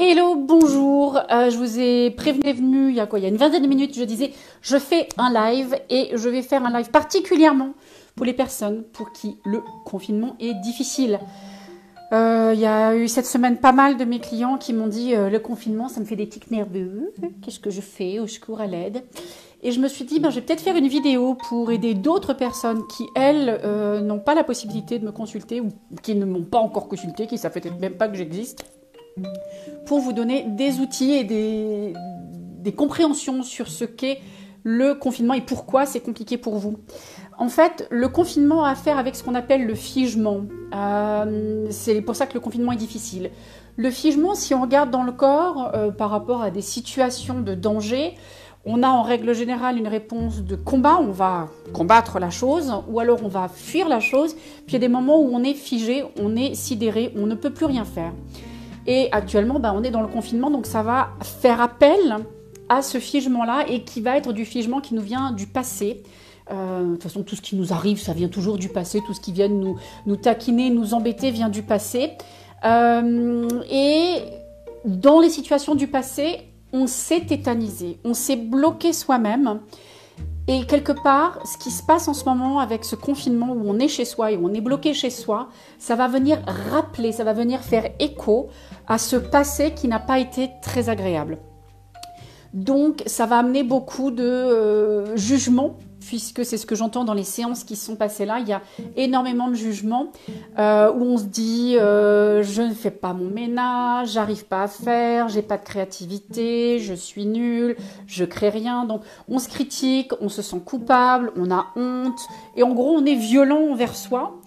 Hello, bonjour. Euh, je vous ai prévenu il y a quoi Il y a une vingtaine de minutes, je disais, je fais un live et je vais faire un live particulièrement pour les personnes pour qui le confinement est difficile. Euh, il y a eu cette semaine pas mal de mes clients qui m'ont dit euh, le confinement, ça me fait des tics nerveux. Qu'est-ce que je fais Au secours, à l'aide? Et je me suis dit, ben, je vais peut-être faire une vidéo pour aider d'autres personnes qui, elles, n'ont pas la possibilité de me consulter ou qui ne m'ont pas encore consulté, qui ne savent peut-être même pas que j'existe pour vous donner des outils et des, compréhensions sur ce qu'est le confinement et pourquoi c'est compliqué pour vous. En fait, le confinement a à faire avec ce qu'on appelle le figement. Euh, c'est pour ça que le confinement est difficile. Le figement, si on regarde dans le corps euh, par rapport à des situations de danger, on a en règle générale une réponse de combat, on va combattre la chose, ou alors on va fuir la chose, puis il y a des moments où on est figé, on est sidéré, on ne peut plus rien faire. Et actuellement, bah, on est dans le confinement, donc ça va faire appel à ce figement-là et qui va être du figement qui nous vient du passé. Euh, de toute façon, tout ce qui nous arrive, ça vient toujours du passé. Tout ce qui vient nous, nous taquiner, nous embêter, vient du passé. Euh, et dans les situations du passé, on s'est tétanisé, on s'est bloqué soi-même. Et quelque part, ce qui se passe en ce moment avec ce confinement où on est chez soi et où on est bloqué chez soi, ça va venir rappeler, ça va venir faire écho à ce passé qui n'a pas été très agréable. Donc ça va amener beaucoup de euh, jugements puisque c'est ce que j'entends dans les séances qui sont passées là. Il y a énormément de jugements euh, où on se dit euh, je ne fais pas mon ménage, j'arrive pas à faire, j'ai pas de créativité, je suis nul, je crée rien. Donc on se critique, on se sent coupable, on a honte et en gros on est violent envers soi.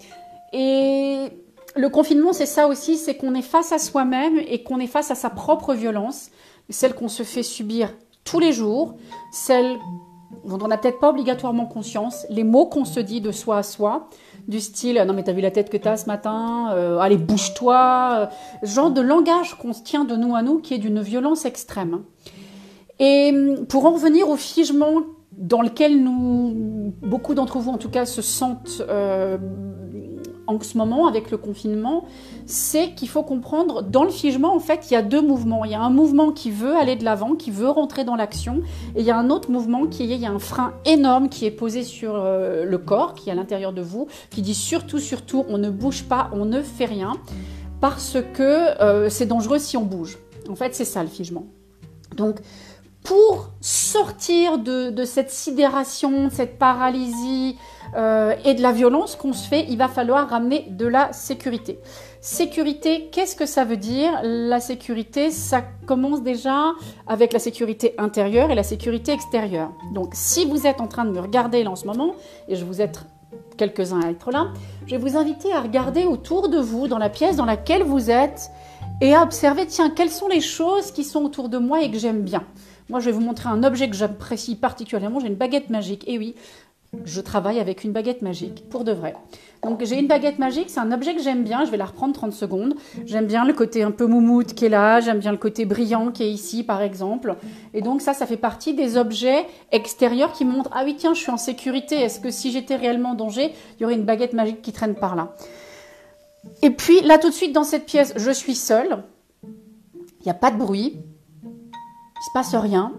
Et le confinement c'est ça aussi, c'est qu'on est face à soi-même et qu'on est face à sa propre violence, celle qu'on se fait subir tous les jours, celle dont on n'a peut-être pas obligatoirement conscience, les mots qu'on se dit de soi à soi, du style non mais t'as vu la tête que t'as ce matin, euh, allez bouge-toi, euh, genre de langage qu'on se tient de nous à nous qui est d'une violence extrême. Et hum, pour en revenir au figement dans lequel nous, beaucoup d'entre vous en tout cas, se sentent euh, en ce moment avec le confinement, c'est qu'il faut comprendre, dans le figement, en fait, il y a deux mouvements. Il y a un mouvement qui veut aller de l'avant, qui veut rentrer dans l'action, et il y a un autre mouvement qui est, il y a un frein énorme qui est posé sur euh, le corps, qui est à l'intérieur de vous, qui dit surtout, surtout, on ne bouge pas, on ne fait rien, parce que euh, c'est dangereux si on bouge. En fait, c'est ça le figement. Donc, pour sortir de, cette sidération, de cette paralysie euh, et de la violence qu'on se fait, il va falloir ramener de la sécurité. Sécurité, qu'est-ce que ça veut dire? La sécurité, ça commence déjà avec la sécurité intérieure et la sécurité extérieure. Donc si vous êtes en train de me regarder là en ce moment, et je vous êtes quelques-uns à être là, je vais vous inviter à regarder autour de vous, dans la pièce dans laquelle vous êtes, et à observer, tiens, quelles sont les choses qui sont autour de moi et que j'aime bien. Moi, je vais vous montrer un objet que j'apprécie particulièrement. J'ai une baguette magique. Et oui, je travaille avec une baguette magique, pour de vrai. Donc j'ai une baguette magique, c'est un objet que j'aime bien, je vais la reprendre 30 secondes. J'aime bien le côté un peu moumoute qui est là, j'aime bien le côté brillant qui est ici par exemple. Et donc ça, ça fait partie des objets extérieurs qui montrent, ah oui tiens, je suis en sécurité, est-ce que si j'étais réellement en danger, il y aurait une baguette magique qui traîne par là? Et puis là tout de suite dans cette pièce, je suis seule, il n'y a pas de bruit, il se passe rien.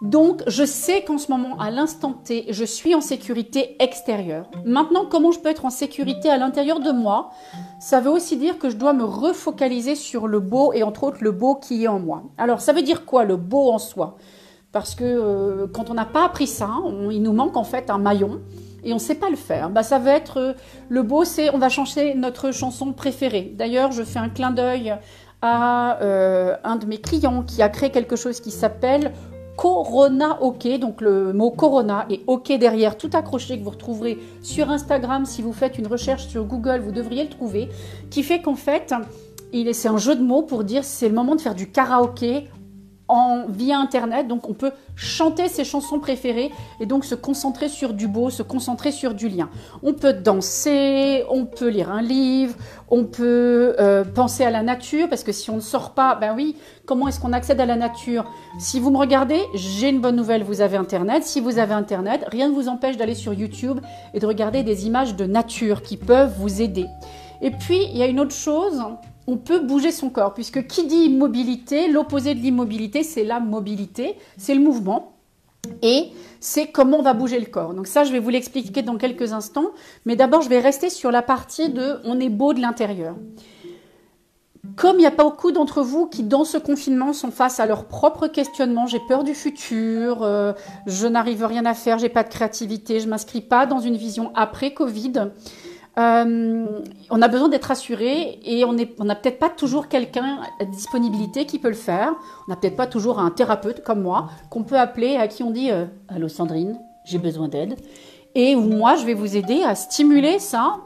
Donc, je sais qu'en ce moment, à l'instant T, je suis en sécurité extérieure. Maintenant, comment je peux être en sécurité à l'intérieur de moi? Ça veut aussi dire que je dois me refocaliser sur le beau et entre autres le beau qui est en moi. Alors, ça veut dire quoi le beau en soi? Parce que euh, quand on n'a pas appris ça, il nous manque en fait un maillon et on ne sait pas le faire. Bah, ça va être euh, le beau, c'est on va chanter notre chanson préférée. D'ailleurs, je fais un clin d'œil à euh, un de mes clients qui a créé quelque chose qui s'appelle Corona OK. Donc le mot Corona et OK derrière, tout accroché que vous retrouverez sur Instagram. Si vous faites une recherche sur Google, vous devriez le trouver. Qui fait qu'en fait, c'est un jeu de mots pour dire c'est le moment de faire du karaoké via Internet. Donc on peut chanter ses chansons préférées et donc se concentrer sur du beau, se concentrer sur du lien. On peut danser, on peut lire un livre, on peut euh, penser à la nature parce que si on ne sort pas, ben oui, comment est-ce qu'on accède à la nature? Si vous me regardez, j'ai une bonne nouvelle, vous avez Internet. Si vous avez Internet, rien ne vous empêche d'aller sur YouTube et de regarder des images de nature qui peuvent vous aider. Et puis, il y a une autre chose on peut bouger son corps, puisque qui dit immobilité, l'opposé de l'immobilité, c'est la mobilité, c'est le mouvement. Et c'est comment on va bouger le corps. Donc ça, je vais vous l'expliquer dans quelques instants. Mais d'abord, je vais rester sur la partie de on est beau de l'intérieur. Comme il n'y a pas beaucoup d'entre vous qui, dans ce confinement, sont face à leur propre questionnement, j'ai peur du futur, euh, je n'arrive rien à faire, j'ai pas de créativité, je m'inscris pas dans une vision après Covid. Euh, on a besoin d'être rassuré et on n'a peut-être pas toujours quelqu'un à disponibilité qui peut le faire. On n'a peut-être pas toujours un thérapeute comme moi qu'on peut appeler à qui on dit euh, Allô Sandrine, j'ai besoin d'aide. Et moi, je vais vous aider à stimuler ça.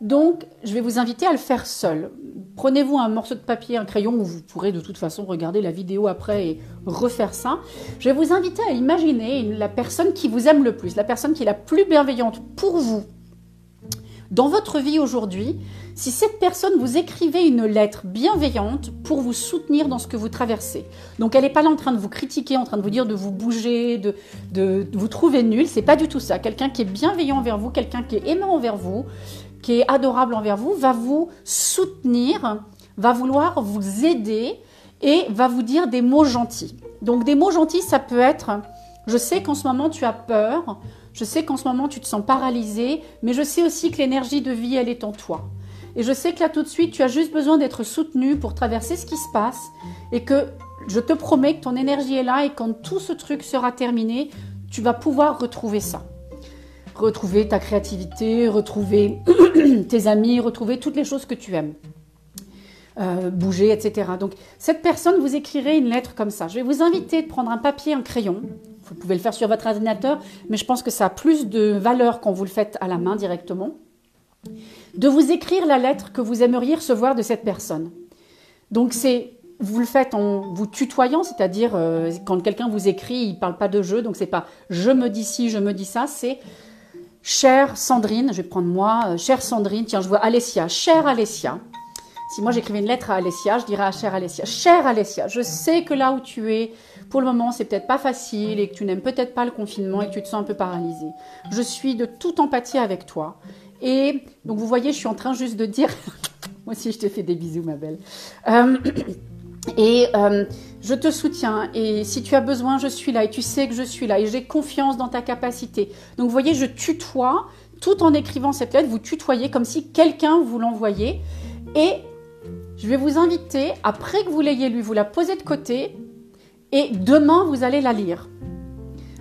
Donc, je vais vous inviter à le faire seul. Prenez-vous un morceau de papier, un crayon, où vous pourrez de toute façon regarder la vidéo après et refaire ça. Je vais vous inviter à imaginer la personne qui vous aime le plus, la personne qui est la plus bienveillante pour vous dans votre vie aujourd'hui, si cette personne vous écrivait une lettre bienveillante pour vous soutenir dans ce que vous traversez. Donc elle n'est pas là en train de vous critiquer, en train de vous dire de vous bouger, de, vous trouver nul, c'est pas du tout ça. Quelqu'un qui est bienveillant envers vous, quelqu'un qui est aimant envers vous, qui est adorable envers vous, va vous soutenir, va vouloir vous aider et va vous dire des mots gentils. Donc des mots gentils, ça peut être, je sais qu'en ce moment tu as peur, je sais qu'en ce moment tu te sens paralysé, mais je sais aussi que l'énergie de vie, elle est en toi. Et je sais que là tout de suite, tu as juste besoin d'être soutenu pour traverser ce qui se passe et que je te promets que ton énergie est là et quand tout ce truc sera terminé, tu vas pouvoir retrouver ça. Retrouver ta créativité, retrouver tes amis, retrouver toutes les choses que tu aimes. Euh, bouger, etc. Donc cette personne, vous écrirez une lettre comme ça. Je vais vous inviter de prendre un papier, un crayon, vous pouvez le faire sur votre ordinateur, mais je pense que ça a plus de valeur quand vous le faites à la main directement. De vous écrire la lettre que vous aimeriez recevoir de cette personne. Donc c'est vous le faites en vous tutoyant, c'est-à-dire euh, quand quelqu'un vous écrit, il ne parle pas de jeu, donc c'est pas je me dis ci, je me dis ça, c'est chère Sandrine, je vais prendre moi, euh, chère Sandrine, tiens, je vois Alessia, chère Alessia. Si moi j'écrivais une lettre à Alessia, je dirais à chère Alessia, chère Alessia, je sais que là où tu es, pour le moment, c'est peut-être pas facile et que tu n'aimes peut-être pas le confinement et que tu te sens un peu paralysé. Je suis de toute empathie avec toi. Et donc, vous voyez, je suis en train juste de dire, moi aussi, je te fais des bisous, ma belle. Euh, et euh, je te soutiens. Et si tu as besoin, je suis là. Et tu sais que je suis là. Et j'ai confiance dans ta capacité. Donc, vous voyez, je tutoie tout en écrivant cette lettre. Vous tutoyez comme si quelqu'un vous l'envoyait. Et je vais vous inviter, après que vous l'ayez lu, vous la posez de côté et demain, vous allez la lire.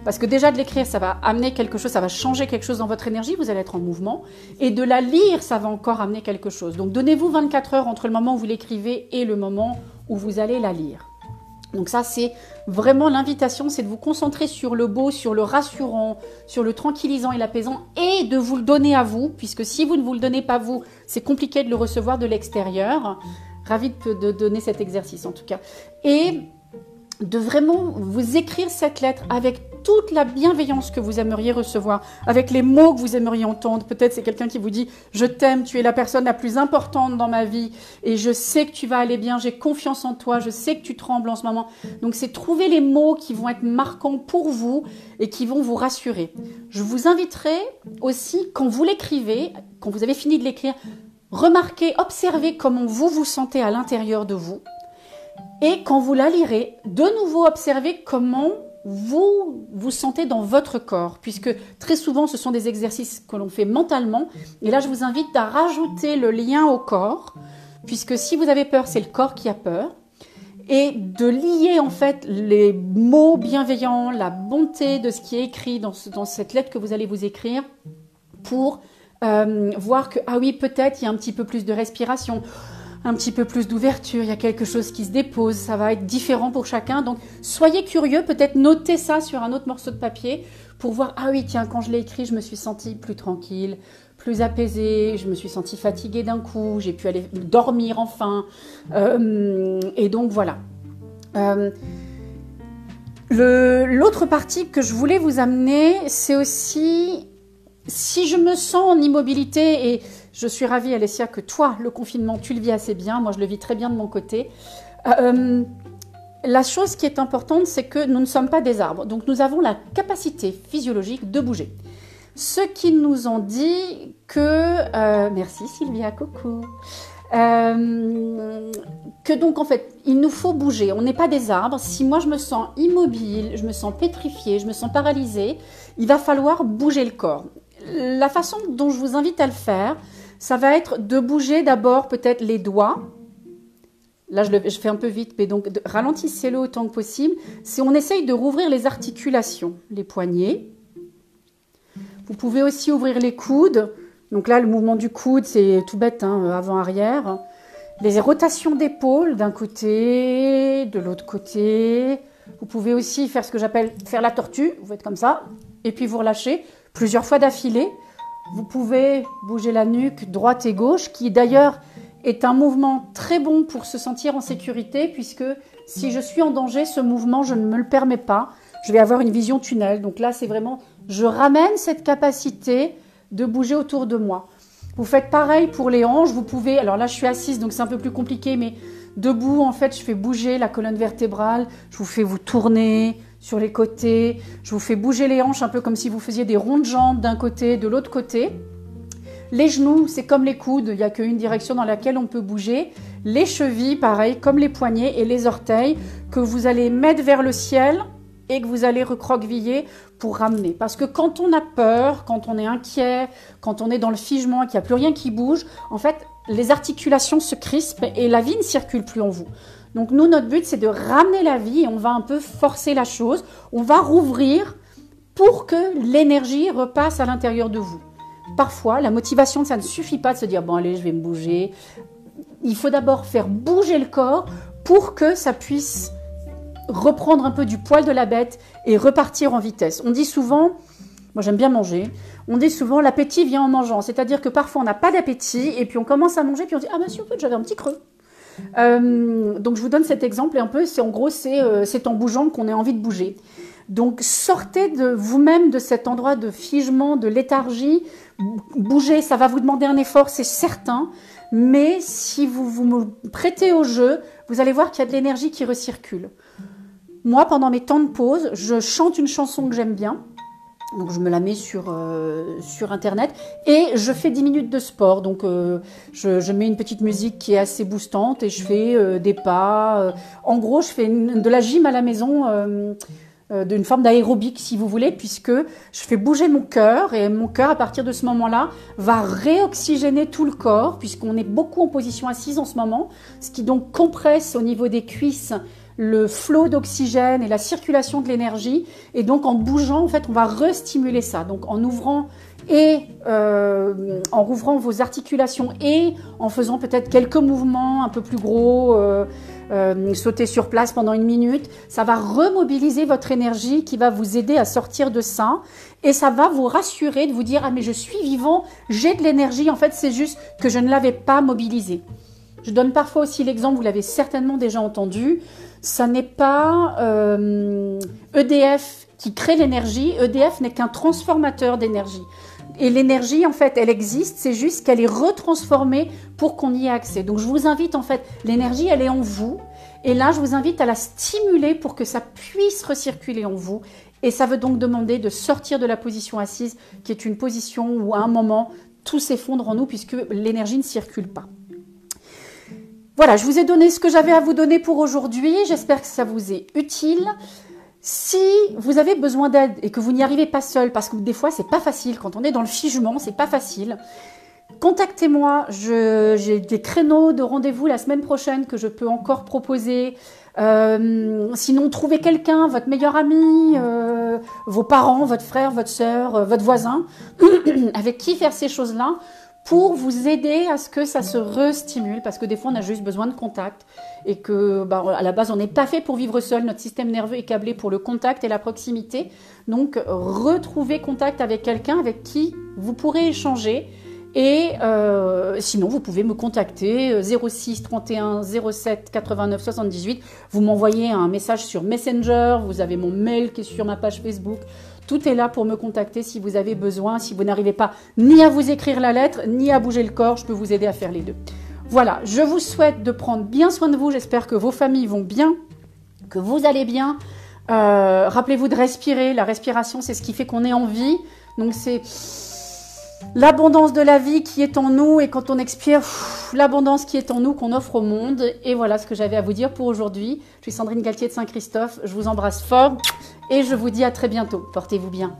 Parce que déjà de l'écrire, ça va amener quelque chose, ça va changer quelque chose dans votre énergie, vous allez être en mouvement. Et de la lire, ça va encore amener quelque chose. Donc donnez-vous 24 heures entre le moment où vous l'écrivez et le moment où vous allez la lire. Donc ça, c'est vraiment l'invitation, c'est de vous concentrer sur le beau, sur le rassurant, sur le tranquillisant et l'apaisant, et de vous le donner à vous, puisque si vous ne vous le donnez pas vous, c'est compliqué de le recevoir de l'extérieur. Ravi de donner cet exercice en tout cas. Et de vraiment vous écrire cette lettre avec toute la bienveillance que vous aimeriez recevoir, avec les mots que vous aimeriez entendre. Peut-être c'est quelqu'un qui vous dit je t'aime, tu es la personne la plus importante dans ma vie et je sais que tu vas aller bien, j'ai confiance en toi, je sais que tu trembles en ce moment. Donc c'est trouver les mots qui vont être marquants pour vous et qui vont vous rassurer. Je vous inviterai aussi quand vous l'écrivez, quand vous avez fini de l'écrire, remarquez, observez comment vous vous sentez à l'intérieur de vous et quand vous la lirez, de nouveau observez comment vous vous sentez dans votre corps, puisque très souvent ce sont des exercices que l'on fait mentalement. Et là, je vous invite à rajouter le lien au corps, puisque si vous avez peur, c'est le corps qui a peur. Et de lier en fait les mots bienveillants, la bonté de ce qui est écrit dans, cette lettre que vous allez vous écrire pour euh, voir que, ah oui, peut-être il y a un petit peu plus de respiration un petit peu plus d'ouverture, il y a quelque chose qui se dépose, ça va être différent pour chacun. Donc soyez curieux, peut-être notez ça sur un autre morceau de papier pour voir, ah oui, tiens, quand je l'ai écrit, je me suis sentie plus tranquille, plus apaisée, je me suis sentie fatiguée d'un coup, j'ai pu aller dormir enfin. Euh, et donc voilà. Euh, l'autre partie que je voulais vous amener, c'est aussi si je me sens en immobilité et je suis ravie, Alessia, que toi, le confinement, tu le vis assez bien. Moi, je le vis très bien de mon côté. Euh, la chose qui est importante, c'est que nous ne sommes pas des arbres. Donc, nous avons la capacité physiologique de bouger. Ce qui nous ont dit que... Euh, merci Sylvia, coucou. Euh, que donc en fait, il nous faut bouger. On n'est pas des arbres. Si moi je me sens immobile, je me sens pétrifiée, je me sens paralysée, il va falloir bouger le corps. La façon dont je vous invite à le faire, ça va être de bouger d'abord peut-être les doigts. Là, je, fais un peu vite, mais donc ralentissez-le autant que possible. Si on essaye de rouvrir les articulations, les poignets, vous pouvez aussi ouvrir les coudes. Donc là, le mouvement du coude, c'est tout bête, hein, avant-arrière. Les rotations d'épaule d'un côté, de l'autre côté. Vous pouvez aussi faire ce que j'appelle faire la tortue. Vous faites comme ça, et puis vous relâchez plusieurs fois d'affilée. Vous pouvez bouger la nuque droite et gauche, qui d'ailleurs est un mouvement très bon pour se sentir en sécurité, puisque si je suis en danger, ce mouvement, je ne me le permets pas. Je vais avoir une vision tunnel. Donc là, c'est vraiment, je ramène cette capacité de bouger autour de moi. Vous faites pareil pour les hanches. Vous pouvez, alors là, je suis assise, donc c'est un peu plus compliqué, mais debout, en fait, je fais bouger la colonne vertébrale. Je vous fais vous tourner sur les côtés. Je vous fais bouger les hanches un peu comme si vous faisiez des rondes jambes d'un côté, de l'autre côté. Les genoux, c'est comme les coudes, il n'y a qu'une direction dans laquelle on peut bouger. Les chevilles, pareil, comme les poignets et les orteils, que vous allez mettre vers le ciel et que vous allez recroqueviller pour ramener. Parce que quand on a peur, quand on est inquiet, quand on est dans le figement et qu'il n'y a plus rien qui bouge, en fait, les articulations se crispent et la vie ne circule plus en vous. Donc nous, notre but, c'est de ramener la vie et on va un peu forcer la chose. On va rouvrir pour que l'énergie repasse à l'intérieur de vous. Parfois, la motivation, ça ne suffit pas de se dire, bon allez, je vais me bouger. Il faut d'abord faire bouger le corps pour que ça puisse reprendre un peu du poil de la bête et repartir en vitesse. On dit souvent, moi j'aime bien manger, on dit souvent l'appétit vient en mangeant. C'est-à-dire que parfois on n'a pas d'appétit et puis on commence à manger puis on dit ah ben si en fait j'avais un petit creux. Euh, donc je vous donne cet exemple et un peu c'est en gros c'est euh, en bougeant qu'on a envie de bouger. Donc sortez de vous-même de cet endroit de figement, de léthargie. Bougez, ça va vous demander un effort, c'est certain. Mais si vous vous prêtez au jeu, vous allez voir qu'il y a de l'énergie qui recircule. Moi, pendant mes temps de pause, je chante une chanson que j'aime bien. Donc je me la mets sur, euh, sur Internet et je fais 10 minutes de sport. Donc euh, je, mets une petite musique qui est assez boostante et je fais euh, des pas. en gros, je fais de la gym à la maison, d'une forme d'aérobic si vous voulez, puisque je fais bouger mon cœur et mon cœur à partir de ce moment-là va réoxygéner tout le corps puisqu'on est beaucoup en position assise en ce moment, ce qui donc compresse au niveau des cuisses le flot d'oxygène et la circulation de l'énergie. Et donc en bougeant, en fait, on va restimuler ça. Donc en ouvrant et euh, en rouvrant vos articulations et en faisant peut-être quelques mouvements un peu plus gros, euh, euh, sauter sur place pendant une minute, ça va remobiliser votre énergie qui va vous aider à sortir de ça et ça va vous rassurer de vous dire ah mais je suis vivant, j'ai de l'énergie. En fait, c'est juste que je ne l'avais pas mobilisée. Je donne parfois aussi l'exemple, vous l'avez certainement déjà entendu, ça n'est pas EDF euh, e qui crée l'énergie, EDF n'est qu'un transformateur d'énergie. Et l'énergie, en fait, elle existe, c'est juste qu'elle est retransformée pour qu'on y ait accès. Donc je vous invite, en fait, l'énergie, elle est en vous. Et là, je vous invite à la stimuler pour que ça puisse recirculer en vous. Et ça veut donc demander de sortir de la position assise, qui est une position où à un moment, tout s'effondre en nous puisque l'énergie ne circule pas. Voilà, je vous ai donné ce que j'avais à vous donner pour aujourd'hui. J'espère que ça vous est utile. Si vous avez besoin d'aide et que vous n'y arrivez pas seul, parce que des fois c'est pas facile, quand on est dans le figement, c'est pas facile. Contactez-moi, j'ai des créneaux de rendez-vous la semaine prochaine que je peux encore proposer. Euh, sinon, trouvez quelqu'un, votre meilleur ami, euh, vos parents, votre frère, votre soeur, euh, votre voisin, avec qui faire ces choses-là pour vous aider à ce que ça se restimule, parce que des fois on a juste besoin de contact et que bah, à la base on n'est pas fait pour vivre seul, notre système nerveux est câblé pour le contact et la proximité. Donc retrouvez contact avec quelqu'un avec qui vous pourrez échanger. Et euh, sinon, vous pouvez me contacter 06 31 07 89 78. Vous m'envoyez un message sur Messenger. Vous avez mon mail qui est sur ma page Facebook. Tout est là pour me contacter si vous avez besoin. Si vous n'arrivez pas ni à vous écrire la lettre, ni à bouger le corps, je peux vous aider à faire les deux. Voilà, je vous souhaite de prendre bien soin de vous. J'espère que vos familles vont bien, que vous allez bien. Euh, rappelez-vous de respirer. La respiration, c'est ce qui fait qu'on est en vie. Donc c'est l'abondance de la vie qui est en nous et quand on expire l'abondance qui est en nous qu'on offre au monde. Et voilà ce que j'avais à vous dire pour aujourd'hui. Je suis Sandrine Galtier de Saint-Christophe. Je vous embrasse fort et je vous dis à très bientôt. Portez-vous bien.